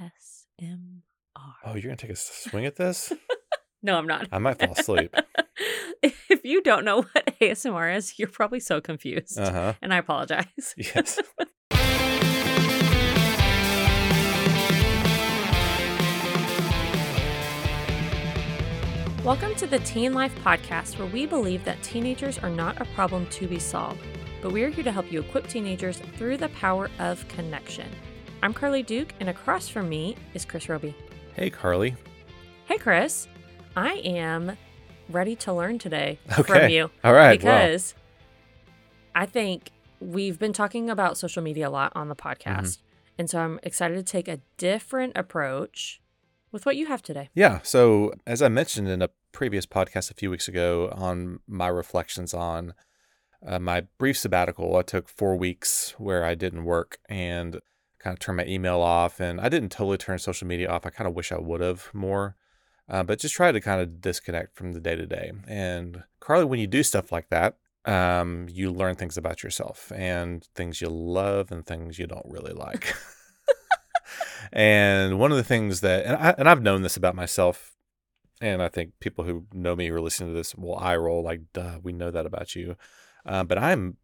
ASMR. Oh, you're gonna take a swing at this? No, I'm not. I might fall asleep. if you don't know what ASMR is, you're probably so confused. Uh huh. And I apologize. Yes. Welcome to the Teen Life Podcast, where we believe that teenagers are not a problem to be solved, but we are here to help you equip teenagers through the power of connection. I'm Carly Duke, and across from me is Chris Roby. Hey, Carly. Hey, Chris. I am ready to learn today Okay. from you All right. because I think we've been talking about social media a lot on the podcast. And so I'm excited to take a different approach with what you have today. Yeah. So, as I mentioned in a previous podcast a few weeks ago on my reflections on uh, my brief sabbatical, I took four weeks where I didn't work and kind of turned my email off. And I didn't totally turn social media off. I kind of wish I would have more, uh, but just try to kind of disconnect from the day to day. And Carly, when you do stuff like that, um, you learn things about yourself and things you love and things you don't really like. and one of the things that, and, I, and I've known this about myself, and I think people who know me who are listening to this will eye roll like, duh, we know that about you. Uh, but I'm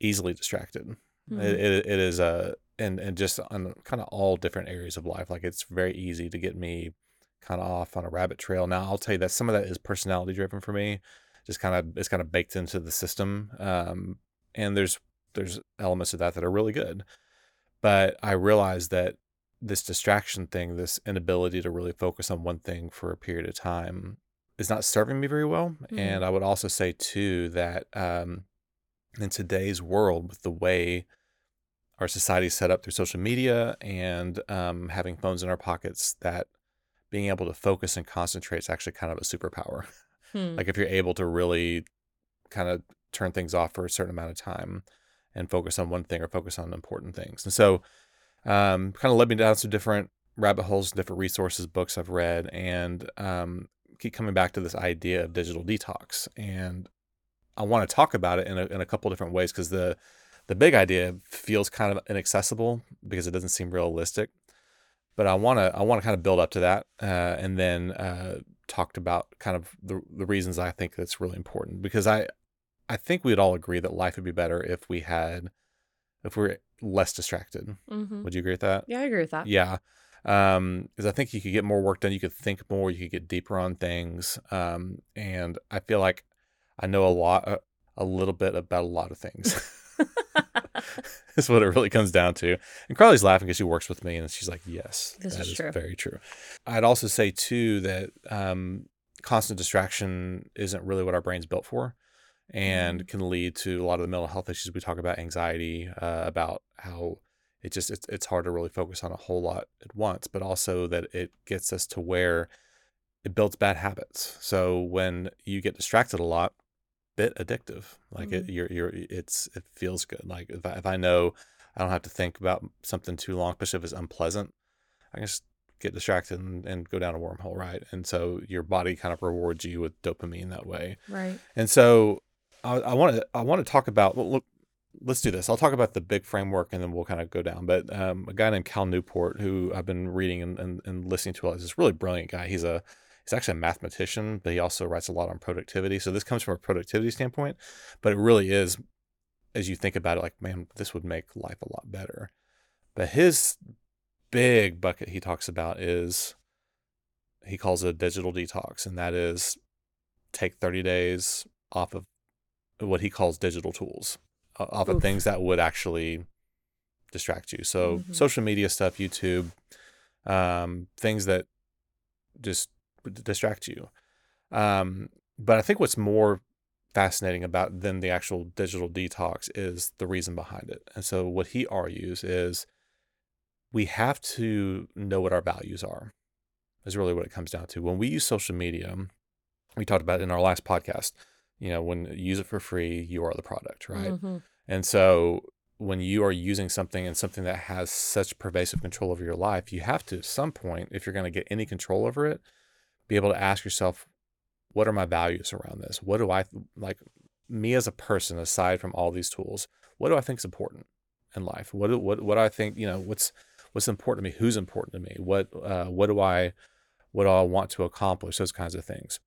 easily distracted. Mhm. It, it, it is a, and, and just on kind of all different areas of life. Like it's very easy to get me kind of off on a rabbit trail. Now I'll tell you that some of that is personality driven for me. Just kind of, it's kind of baked into the system. Um, and there's, there's elements of that that are really good. But I realize that this distraction thing, this inability to really focus on one thing for a period of time is not serving me very well. Mhm. And I would also say too that um, in today's world, with the way our society is set up through social media and um, having phones in our pockets, that being able to focus and concentrate is actually kind of a superpower. Hmm. like if you're able to really kind of turn things off for a certain amount of time and focus on one thing or focus on important things. And so um, kind of led me down some different rabbit holes, different resources, books I've read, and um, keep coming back to this idea of digital detox. And I want to talk about it in a, in a couple different ways because the the big idea feels kind of inaccessible because it doesn't seem realistic. But I want to I want to kind of build up to that, uh, and then uh, talked about kind of the the reasons I think that's really important because I I think we'd all agree that life would be better if we had if we are less distracted. Mhm. Would you agree with that? Yeah, I agree with that. Yeah. Um, because I think you could get more work done. You could think more. You could get deeper on things. Um, and I feel like I know a lot, a, a little bit about a lot of things. Is what it really comes down to. And Carly's laughing because she works with me, and she's like, "Yes, This that is is true. very true." I'd also say too that um, constant distraction isn't really what our brain's built for, and can lead to a lot of the mental health issues we talk about, anxiety, uh, about how it just it's, it's hard to really focus on a whole lot at once but also that it gets us to where it builds bad habits so when you get distracted a lot bit addictive like it you're you're it's it feels good like if I, if I know i don't have to think about something too long especially if it's unpleasant i can just get distracted and, and go down a wormhole right and so your body kind of rewards you with dopamine that way Right. and so I want to I want to talk about well, look. Let's do this. I'll talk about the big framework and then we'll kind of go down. But um, a guy named Cal Newport, who I've been reading and, and, and listening to a lot, is this really brilliant guy. He's a he's actually a mathematician, but he also writes a lot on productivity. So this comes from a productivity standpoint, but it really is, as you think about it, like man, this would make life a lot better. But his big bucket he talks about is he calls it a digital detox, and that is take 30 days off of what he calls digital tools, off of things that would actually distract you. So Mhm. social media stuff, YouTube, um, things that just distract you. Um, but I think what's more fascinating about than the actual digital detox is the reason behind it. And so what he argues is we have to know what our values are. Is really what it comes down to. When we use social media, we talked about it in our last podcast. You know, when you use it for free, you are the product, right? Mhm. And so when you are using something and something that has such pervasive control over your life, you have to at some point, if you're going to get any control over it, be able to ask yourself, what are my values around this? What do I like me as a person aside from all these tools? What do I think is important in life? What do, what what do I think, you know, what's what's important to me, who's important to me, what uh, what do I what do I want to accomplish, those kinds of things.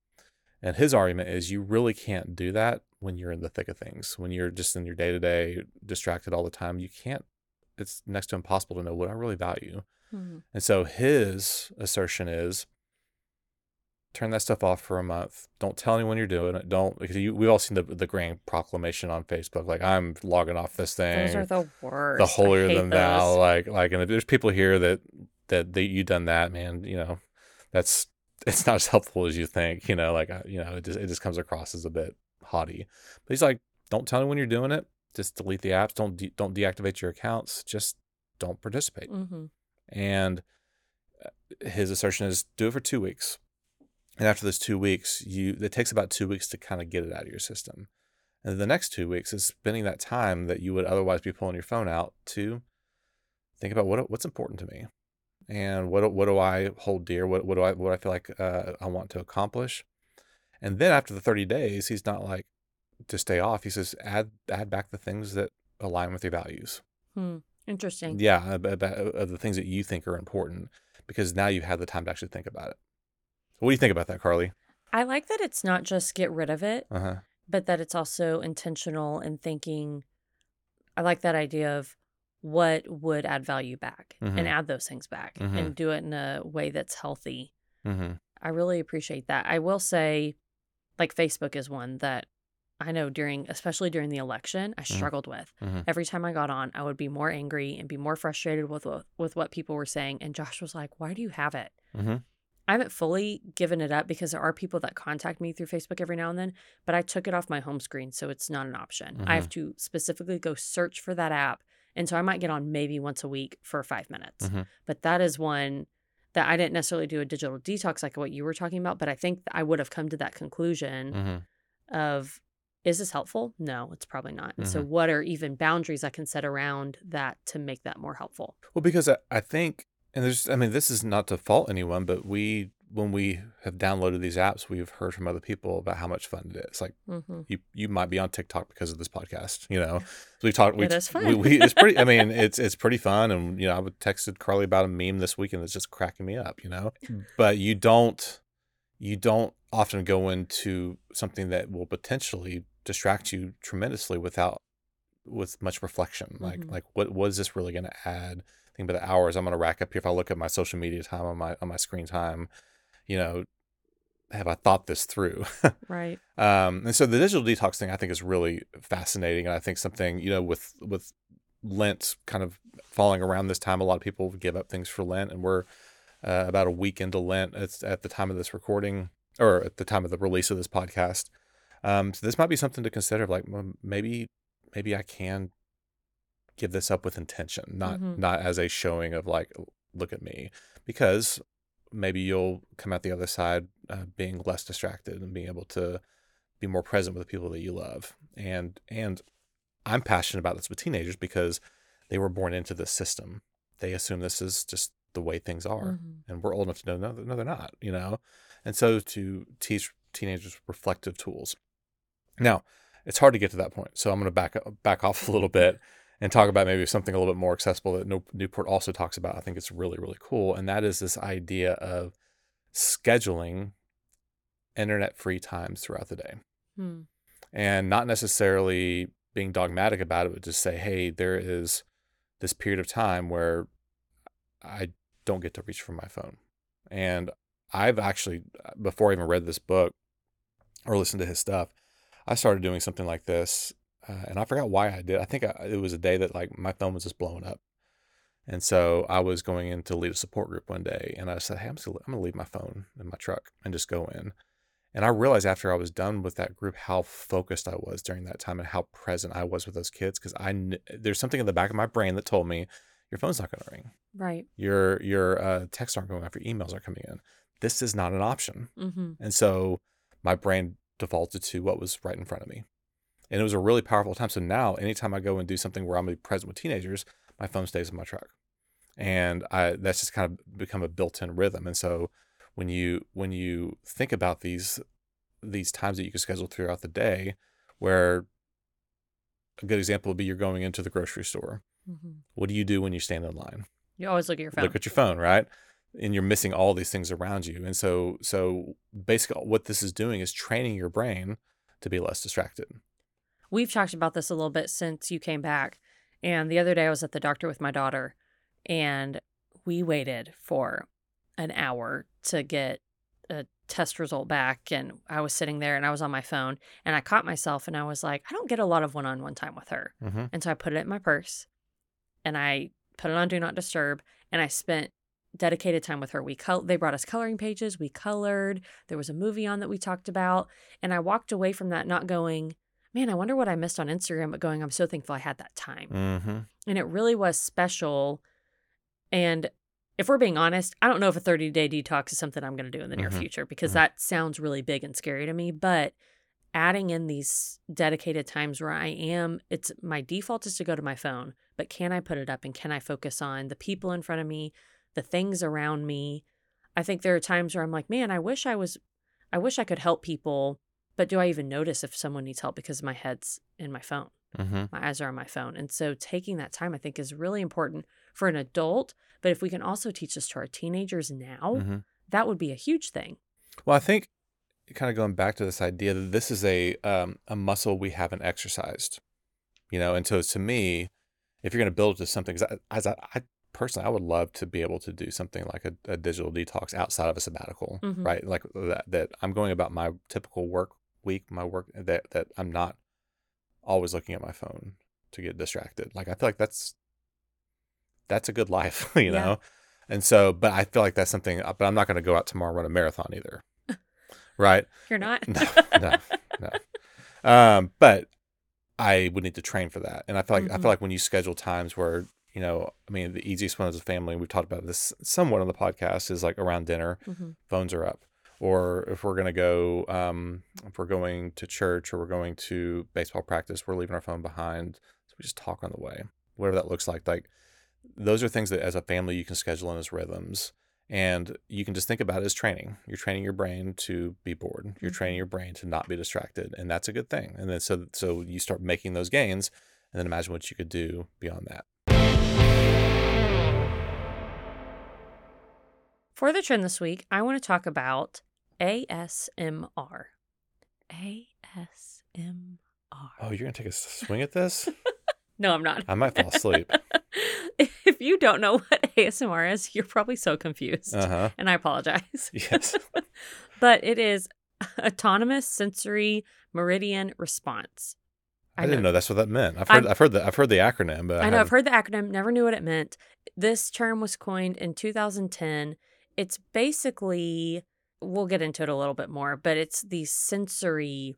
And his argument is you really can't do that when you're in the thick of things. When you're just in your day to day, distracted all the time, you can't. It's next to impossible to know what I really value. Hmm. And so his assertion is turn that stuff off for a month. Don't tell anyone you're doing it. Don't because you, we've all seen the the grand proclamation on Facebook, like I'm logging off this thing. Those are the worst. the holier than thou. Like like, and if there's people here that that that you done that, man. You know, that's it's not as helpful as you think. You know, like you know, it just it just comes across as a bit haughty. But he's like, don't tell anyone you're doing it. Just delete the apps. Don't de- don't deactivate your accounts. Just don't participate. Mhm. And uh, his assertion is do it for two weeks. And after those two weeks, you it takes about two weeks to kind of get it out of your system. And the next two weeks is spending that time that you would otherwise be pulling your phone out to think about what what's important to me, and what what do I hold dear? What what do I what do I feel like uh, I want to accomplish? And then after the thirty days, he's not like to stay off. He says add add back the things that align with your values. Hmm. Interesting. Yeah, about, ab- of the things that you think are important, because now you've the time to actually think about it. What do you think about that, Carly? I like that it's not just get rid of it, Uh huh. but that it's also intentional in thinking. I like that idea of what would add value back Mhm. and add those things back Mhm. and do it in a way that's healthy. Mm-hmm. I really appreciate that. I will say, like, Facebook is one that I know during, especially during the election, I struggled with. Mhm. Every time I got on, I would be more angry and be more frustrated with what, with what people were saying. And Josh was like, "Why do you have it?" Mm-hmm. I haven't fully given it up because there are people that contact me through Facebook every now and then, but I took it off my home screen, so it's not an option. I have to specifically go search for that app. And so I might get on maybe once a week for five minutes. Mhm. But that is one that I didn't necessarily do a digital detox like what you were talking about, but I think I would have come to that conclusion Mm-hmm. of is this helpful? No, it's probably not. And so, what are even boundaries I can set around that to make that more helpful? Well, because I, I think, and there's, I mean, this is not to fault anyone, but we, when we have downloaded these apps, we've heard from other people about how much fun it is. Like hmm you, you might be on TikTok because of this podcast. You know, so we talked. We, It is We, fun. we, it's pretty. I mean, it's it's pretty fun, and you know, I texted Carly about a meme this weekend that's just cracking me up. You know, but you don't, you don't often go into something that will potentially distract you tremendously without with much reflection. Like Mhm. like what what is this really going to add? Think about the hours I'm going to rack up here. If I look at my social media time on my on my screen time, you know, have I thought this through? Right. Um, and so the digital detox thing I think is really fascinating, and I think something you know with with Lent kind of falling around this time, a lot of people give up things for Lent, and we're uh, about a week into Lent. It's at the time of this recording, or at the time of the release of this podcast. Um, so this might be something to consider. Like well, maybe maybe I can give this up with intention, not Mhm. not as a showing of like look at me, because maybe you'll come out the other side uh, being less distracted and being able to be more present with the people that you love. And and I'm passionate about this with teenagers because they were born into this system. They assume this is just the way things are, Mhm. and we're old enough to know no, no, they're not. You know, and so to teach teenagers reflective tools. Now, it's hard to get to that point, so I'm going to back back off a little bit and talk about maybe something a little bit more accessible that Newport also talks about. I think it's really really cool, and that is this idea of scheduling internet free times throughout the day Hmm. and not necessarily being dogmatic about it, but just say, hey, there is this period of time where I don't get to reach for my phone. And I've actually, before I even read this book or listened to his stuff, I started doing something like this. Uh, and I forgot why I did. I think I, it was a day that like my phone was just blowing up. And so I was going in to lead a support group one day and I said, Hey, I'm, still, I'm going to leave my phone in my truck and just go in. And I realized after I was done with that group how focused I was during that time and how present I was with those kids because I kn- there's something in the back of my brain that told me your phone's not going to ring, Right. your your uh, texts aren't going off, your emails aren't coming in. This is not an option, hmm and so my brain defaulted to what was right in front of me, and it was a really powerful time. So now, anytime I go and do something where I'm going to be present with teenagers, my phone stays in my truck, and I that's just kind of become a built-in rhythm. And so when you when you think about these these times that you can schedule throughout the day where a good example would be you're going into the grocery store hmm what do you do when you stand in line You always look at your phone. look at your phone, right? And you're missing all these things around you. And so so basically what this is doing is training your brain to be less distracted. We've talked about this a little bit since you came back. And the other day I was at the doctor with my daughter and we waited for an hour to get a test result back and I was sitting there and I was on my phone and I caught myself and I was like, I don't get a lot of one-on-one time with her. Mm-hmm. And so I put it in my purse and I put it on do not disturb and I spent dedicated time with her. We col- they brought us coloring pages, we colored, there was a movie on that we talked about, and I walked away from that not going, man, I wonder what I missed on Instagram, but going, I'm so thankful I had that time. Mm-hmm. And it really was special. And if we're being honest, I don't know if a 30 day detox is something I'm going to do in the near Mhm. future because Mhm. that sounds really big and scary to me. But adding in these dedicated times where I am, it's my default is to go to my phone, but can I put it up and can I focus on the people in front of me, the things around me? I think there are times where I'm like, man, I wish I was, I wish I could help people, but do I even notice if someone needs help because my head's in my phone? Mm-hmm. my eyes are on my phone. And so taking that time, I think, is really important for an adult. But if we can also teach this to our teenagers now, Mm-hmm. that would be a huge thing. Well, I think kind of going back to this idea that this is a um, a muscle we haven't exercised, you know. And so to me, if you're going to build to something, 'cause I, as I, I personally, I would love to be able to do something like a, a digital detox outside of a sabbatical, Mhm. right? Like that, that I'm going about my typical work week, my work that that I'm not always looking at my phone to get distracted. Like I feel like that's that's a good life, you Yeah. know. And so, but I feel like that's something. But I'm not going to go out tomorrow and run a marathon either, right? You're not? No, no, no. Um, but I would need to train for that, and I feel like I Mhm. feel like when you schedule times where you know, I mean, the easiest one as a family, we've talked about this somewhat on the podcast, is like around dinner, Mhm. phones are up, or if we're gonna go, um, if we're going to church or we're going to baseball practice, we're leaving our phone behind, so we just talk on the way, whatever that looks like. Like those are things that as a family you can schedule in as rhythms. And you can just think about it as training. You're training your brain to be bored. You're Mhm. training your brain to not be distracted, and that's a good thing. And then so so you start making those gains, and then imagine what you could do beyond that. For the trend this week, I want to talk about ASMR. ASMR. Oh, you're gonna take a swing at this? No, I'm not. I might fall asleep. if you don't know what ASMR is, you're probably so confused. Uh huh. And I apologize. Yes. but it is autonomous sensory meridian response. I, didn't know that's what that meant. I've heard I've heard the I've heard the acronym, but I, I know I've heard the acronym, never knew what it meant. This term was coined in 2010. It's basically, we'll get into it a little bit more, but it's these sensory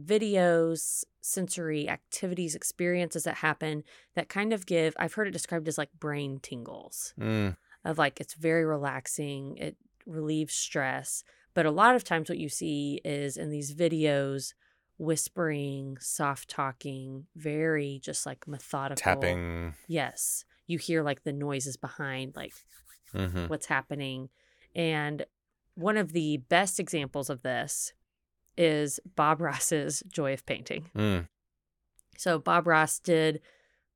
videos, sensory activities, experiences that happen that kind of give, I've heard it described as like brain tingles Mm, of like it's very relaxing, it relieves stress. But a lot of times, what you see is in these videos, whispering, soft talking, very just like methodical tapping. Yes, you hear like the noises behind, like hmm what's happening. And one of the best examples of this is Bob Ross's Joy of Painting. Mm, So Bob Ross did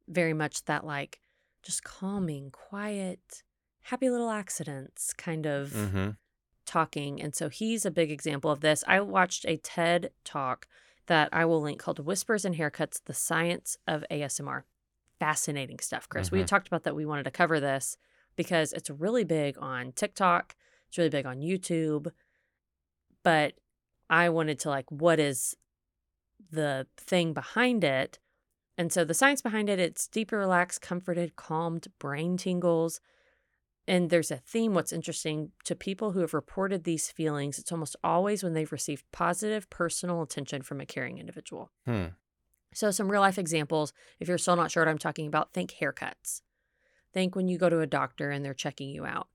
very much that like just calming, quiet, happy little accidents kind of hmm talking. And so he's a big example of this. I watched a TED talk that I will link called Whispers and Haircuts The Science of ASMR. Fascinating stuff, Chris. We had talked about that we wanted to cover this because it's really big on TikTok, it's really big on YouTube. But I wanted to like, what is the thing behind it? And so the science behind it, it's deeper, relaxed, comforted, calmed, brain tingles. And there's a theme. What's interesting to people who have reported these feelings, it's almost always when they've received positive personal attention from a caring individual. Hmm. So, some real life examples. If you're still not sure what I'm talking about, think haircuts. Think when you go to a doctor and they're checking you out,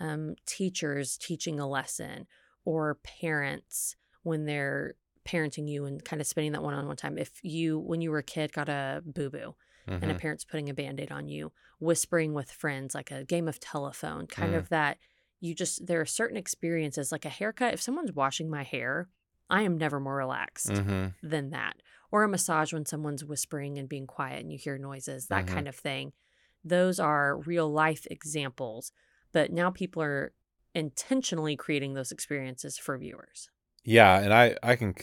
um, teachers teaching a lesson, or parents when they're parenting you and kind of spending that one on one time. If you, when you were a kid, got a boo boo and a mhm. parent's putting a band aid on you, whispering with friends, like a game of telephone, kind Mm. of that you just, there are certain experiences, like a haircut. If someone's washing my hair, I am never more relaxed Mhm. than that. Or a massage when someone's whispering and being quiet and you hear noises, that Mhm. kind of thing. those are real life examples, but now people are intentionally creating those experiences for viewers. Yeah, and I I can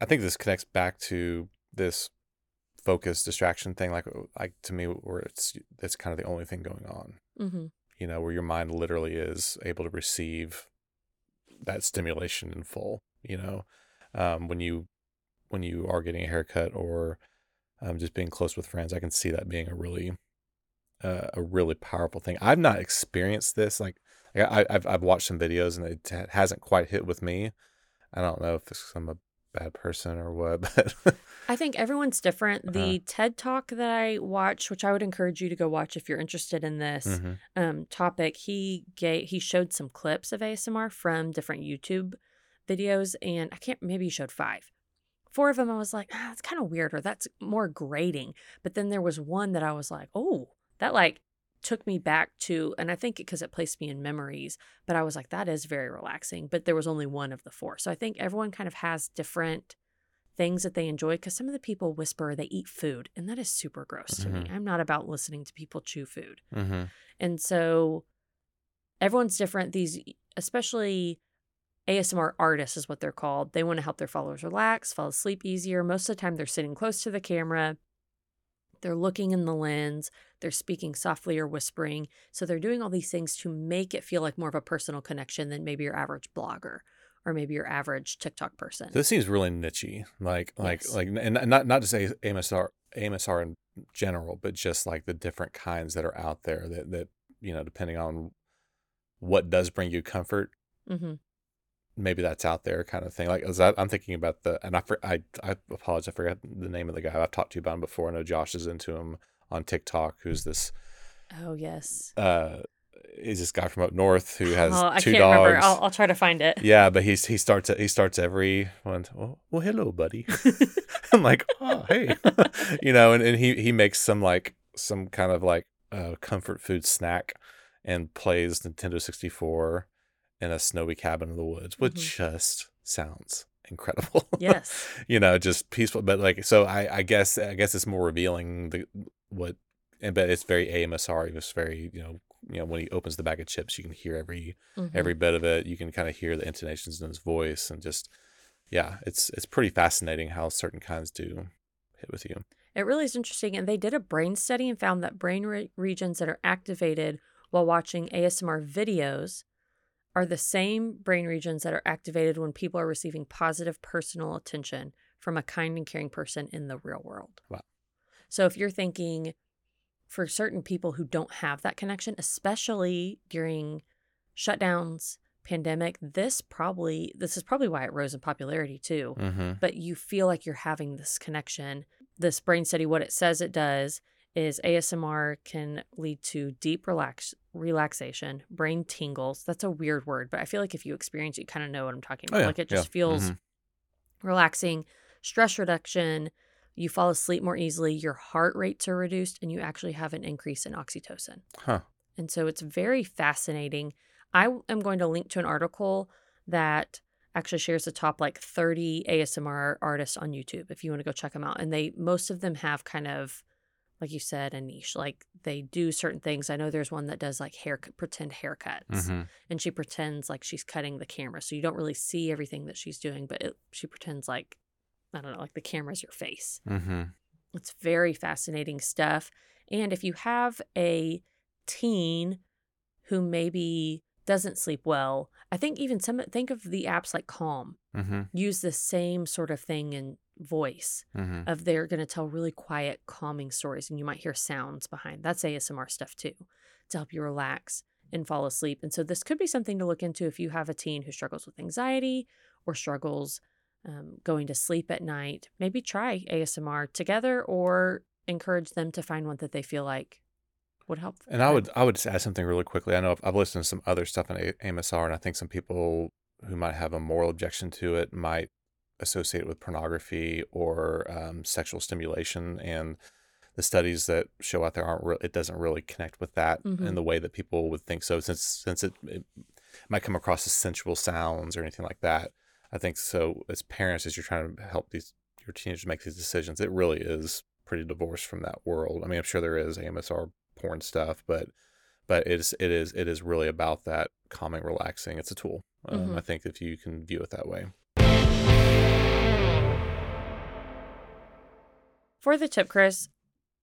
I think this connects back to this focus distraction thing like like to me where it's that's kind of the only thing going on. Mm-hmm. You know, where your mind literally is able to receive that stimulation in full, you know. Um when you when you are getting a haircut or um, just being close with friends, I can see that being a really uh, a really powerful thing. I've not experienced this like I, I've I've watched some videos and it hasn't quite hit with me. I don't know if I'm a bad person or what, but I think everyone's different. Uh-huh. The TED Talk that I watched, which I would encourage you to go watch if you're interested in this Mhm. um, topic, he gave he showed some clips of ASMR from different YouTube videos, and I can't maybe he showed five. Four of them, I was like, ah, it's kind of weird, or that's more grating. But then there was one that I was like, oh, that like took me back to, and I think because it placed me in memories. But I was like, that is very relaxing. But there was only one of the four, so I think everyone kind of has different things that they enjoy because some of the people whisper they eat food and that is super gross to me i'm not about listening to people chew food hmm and so everyone's different these especially asmr artists is what they're called. They want to help their followers relax fall asleep easier. Most of the time they're sitting close to the camera. They're looking in the lens. They're speaking softly or whispering. So they're doing all these things to make it feel like more of a personal connection than maybe your average blogger or maybe your average tiktok person. This seems really nichey, like like Yes. like, and not not just A- AMSR AMSR in general, but just like the different kinds that are out there that that you know, depending on what does bring you comfort, hmm maybe that's out there kind of thing. Like I, I'm thinking about the, and I for, I I apologize, I forgot the name of the guy I've talked to you about him before. I know Josh is into him on TikTok. Who's this? oh yes Uh, he's this guy from up north who has oh, I two can't dogs. remember. I'll, I'll try to find it. Yeah, but he's he starts he starts every one. Oh, well, hello, buddy. I'm like, oh, hey, you know, and, and he he makes some like some kind of like uh, comfort food snack, and plays Nintendo 64 in a snowy cabin in the woods, which just sounds incredible. yes. you know, just peaceful. But like, so I I guess I guess it's more revealing the what, and but it's very AMSR. It's very you know you know when he opens the bag of chips, you can hear every Mhm. every bit of it. You can kind of hear the intonations in his voice, and just yeah, it's it's pretty fascinating how certain kinds do hit with you. It really is interesting. And they did a brain study and found that brain re- regions that are activated while watching ASMR videos are the same brain regions that are activated when people are receiving positive personal attention from a kind and caring person in the real world. Wow. So if you're thinking for certain people who don't have that connection, especially during shutdowns, pandemic, this probably this is probably why it rose in popularity too Mm-hmm. but you feel like you're having this connection. This brain study, what it says it does is ASMR can lead to deep relax relaxation, brain tingles. That's a weird word, but I feel like if you experience it, you kind of know what I'm talking Oh, about. yeah, Like it yeah. just feels Mhm. relaxing, stress reduction. You fall asleep more easily, your heart rates are reduced, and you actually have an increase in oxytocin. Huh. And so it's very fascinating. I am going to link to an article that actually shares the top like 30 ASMR artists on YouTube if you want to go check them out. And they most of them have kind of like you said a niche. Like they do certain things. I know there's one that does like hair pretend haircuts Mhm. and she pretends like she's cutting the camera. So you don't really see everything that she's doing, but it, she pretends like I don't know, like the camera's your face. Mhm. It's very fascinating stuff. And if you have a teen who maybe doesn't sleep well, I think even some think of the apps like Calm Mhm. use the same sort of thing in voice Mhm. of they're going to tell really quiet, calming stories, and you might hear sounds behind. That's ASMR stuff too, to help you relax and fall asleep. And so this could be something to look into if you have a teen who struggles with anxiety or struggles um, going to sleep at night. Maybe try ASMR together or encourage them to find one that they feel like would help. And I would I would just add something really quickly. I know I've, I've listened to some other stuff in A- AMSR, and I think some people who might have a moral objection to it might associate with pornography or um, sexual stimulation. And the studies that show out there aren't real. It doesn't really connect with that Mhm. in the way that people would think so. Since since it, it might come across as sensual sounds or anything like that. I think so. As parents, as you're trying to help these your teenagers make these decisions, it really is pretty divorced from that world. I mean, I'm sure there is AMSR porn stuff, but but it's it is it is really about that calming, relaxing. It's a tool. Um, Mhm. I think if you can view it that way. For the tip, Chris,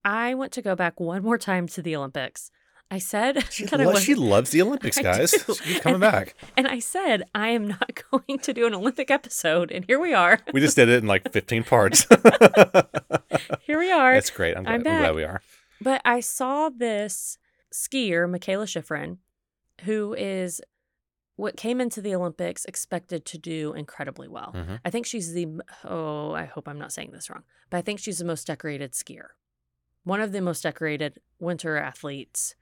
I want to go back one more time to the Olympics. I said She, that lo- was, she loves the Olympics, guys. do. She coming And- back. and I said I am not going to do an Olympic episode, and here we are. We just did it in like 15 parts. Here we are. That's great. I'm glad, I'm I'm glad we are. But I saw this skier, Mikaela Shiffrin, who is what came into the Olympics expected to do incredibly well. Mhm. I think she's the oh, I hope I'm not saying this wrong, but I think she's the most decorated skier. One of the most decorated winter athletes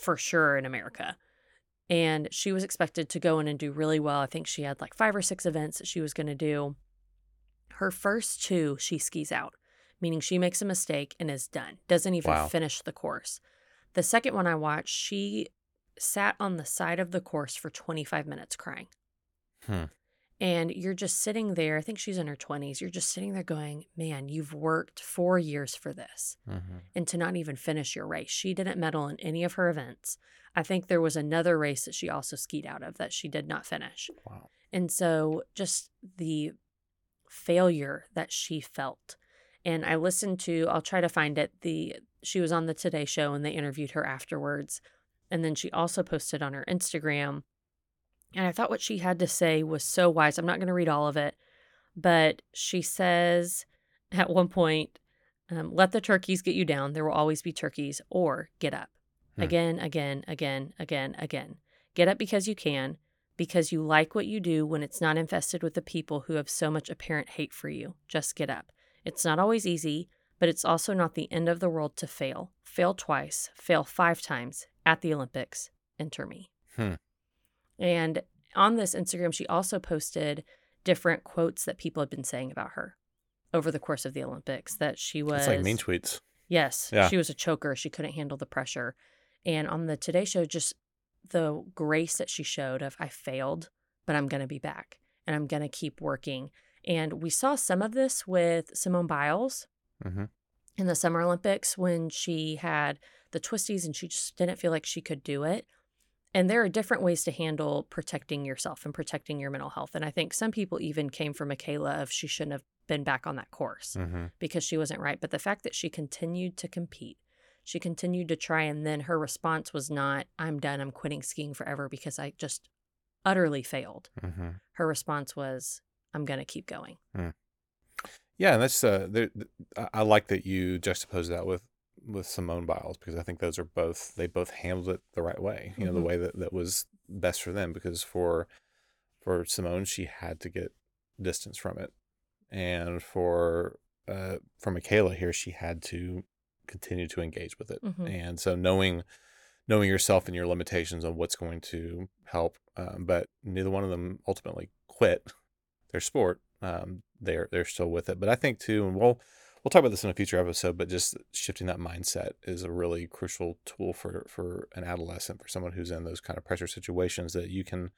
for sure in America. And she was expected to go in and do really well. I think she had like five or six events that she was going to do. Her first two, she skis out, meaning she makes a mistake and is done, doesn't even Wow. finish the course. The second one I watched, she sat on the side of the course for 25 minutes crying. Hmm. And you're just sitting there. I think she's in her 20s. You're just sitting there going, man, you've worked four years for this Mhm. and to not even finish your race. She didn't medal in any of her events. I think there was another race that she also skied out of that she did not finish. Wow. And so just the failure that she felt. And I listened to, I'll try to find it. The she was on the Today show and they interviewed her afterwards. And then she also posted on her Instagram. And I thought what she had to say was so wise. I'm not going to read all of it, but she says at one point, um, let the turkeys get you down. There will always be turkeys, or get up. Hmm. Again, again, again, again, again. Get up because you can, because you like what you do when it's not infested with the people who have so much apparent hate for you. Just get up. It's not always easy, but it's also not the end of the world to fail. Fail twice, fail five times at the Olympics. Enter me. Hmm. And on this Instagram, she also posted different quotes that people had been saying about her over the course of the Olympics. That she was It's like mean tweets. Yes. Yeah. She was a choker. She couldn't handle the pressure. And on the Today Show, just the grace that she showed of, I failed, but I'm going to be back and I'm going to keep working. And we saw some of this with Simone Biles hmm in the Summer Olympics when she had the twisties and she just didn't feel like she could do it. And there are different ways to handle protecting yourself and protecting your mental health. And I think some people even came from Mikaela of she shouldn't have been back on that course hmm because she wasn't right. But the fact that she continued to compete, she continued to try, and then her response was not, I'm done, I'm quitting skiing forever because I just utterly failed. hmm Her response was, I'm going to keep going. Yeah, and that's uh, there- th- I- I like that you juxtapose that with with Simone Biles because I think those are both they both handled it the right way. You know, the Mhm. way that that was best for them because for for Simone she had to get distance from it, and for uh for Mikaela here she had to continue to engage with it. Mhm. And so knowing knowing yourself and your limitations on what's going to help, um, but neither one of them ultimately quit their sport. Um, they're they're still with it. But I think too, and we'll we'll talk about this in a future episode. But just shifting that mindset is a really crucial tool for for an adolescent, for someone who's in those kind of pressure situations that you can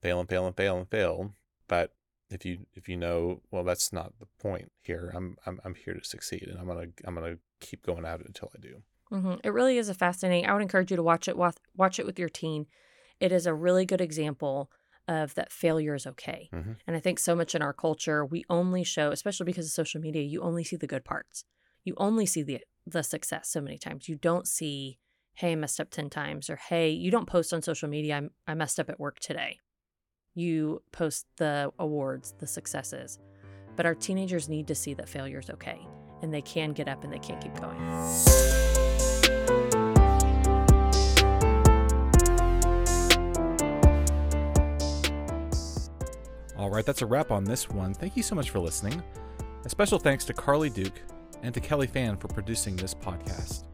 fail and fail and fail and fail. But if you if you know, well, that's not the point here. I'm I'm I'm here to succeed, and I'm gonna I'm gonna keep going at it until I do. hmm It really is a fascinating. I would encourage you to watch it. Watch it with your teen. It is a really good example of that failure is okay. Mhm. And I think so much in our culture, we only show, especially because of social media, you only see the good parts. You only see the the success so many times. You don't see, hey, I messed up ten times, or hey, you don't post on social media. I'm, I messed up at work today. You post the awards, the successes. But our teenagers need to see that failure is okay, and they can get up and they can keep going. All right, that's a wrap on this one. Thank you so much for listening. A special thanks to Carly Duke and to Kelly Fan for producing this podcast.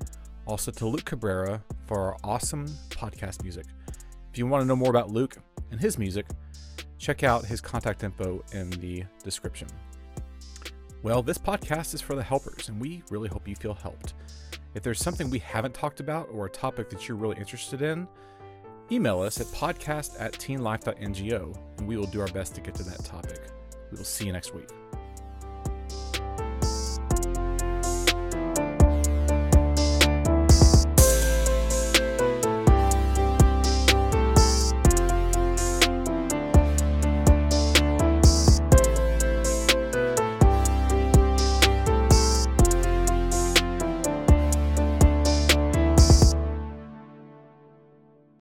Also to Luke Cabrera for our awesome podcast music. If you want to know more about Luke and his music, check out his contact info in the description. Well, this podcast is for the helpers, and we really hope you feel helped. If there's something we haven't talked about or a topic that you're really interested in, email us at podcast at teenlife.ngo and we will do our best to get to that topic. We will see you next week.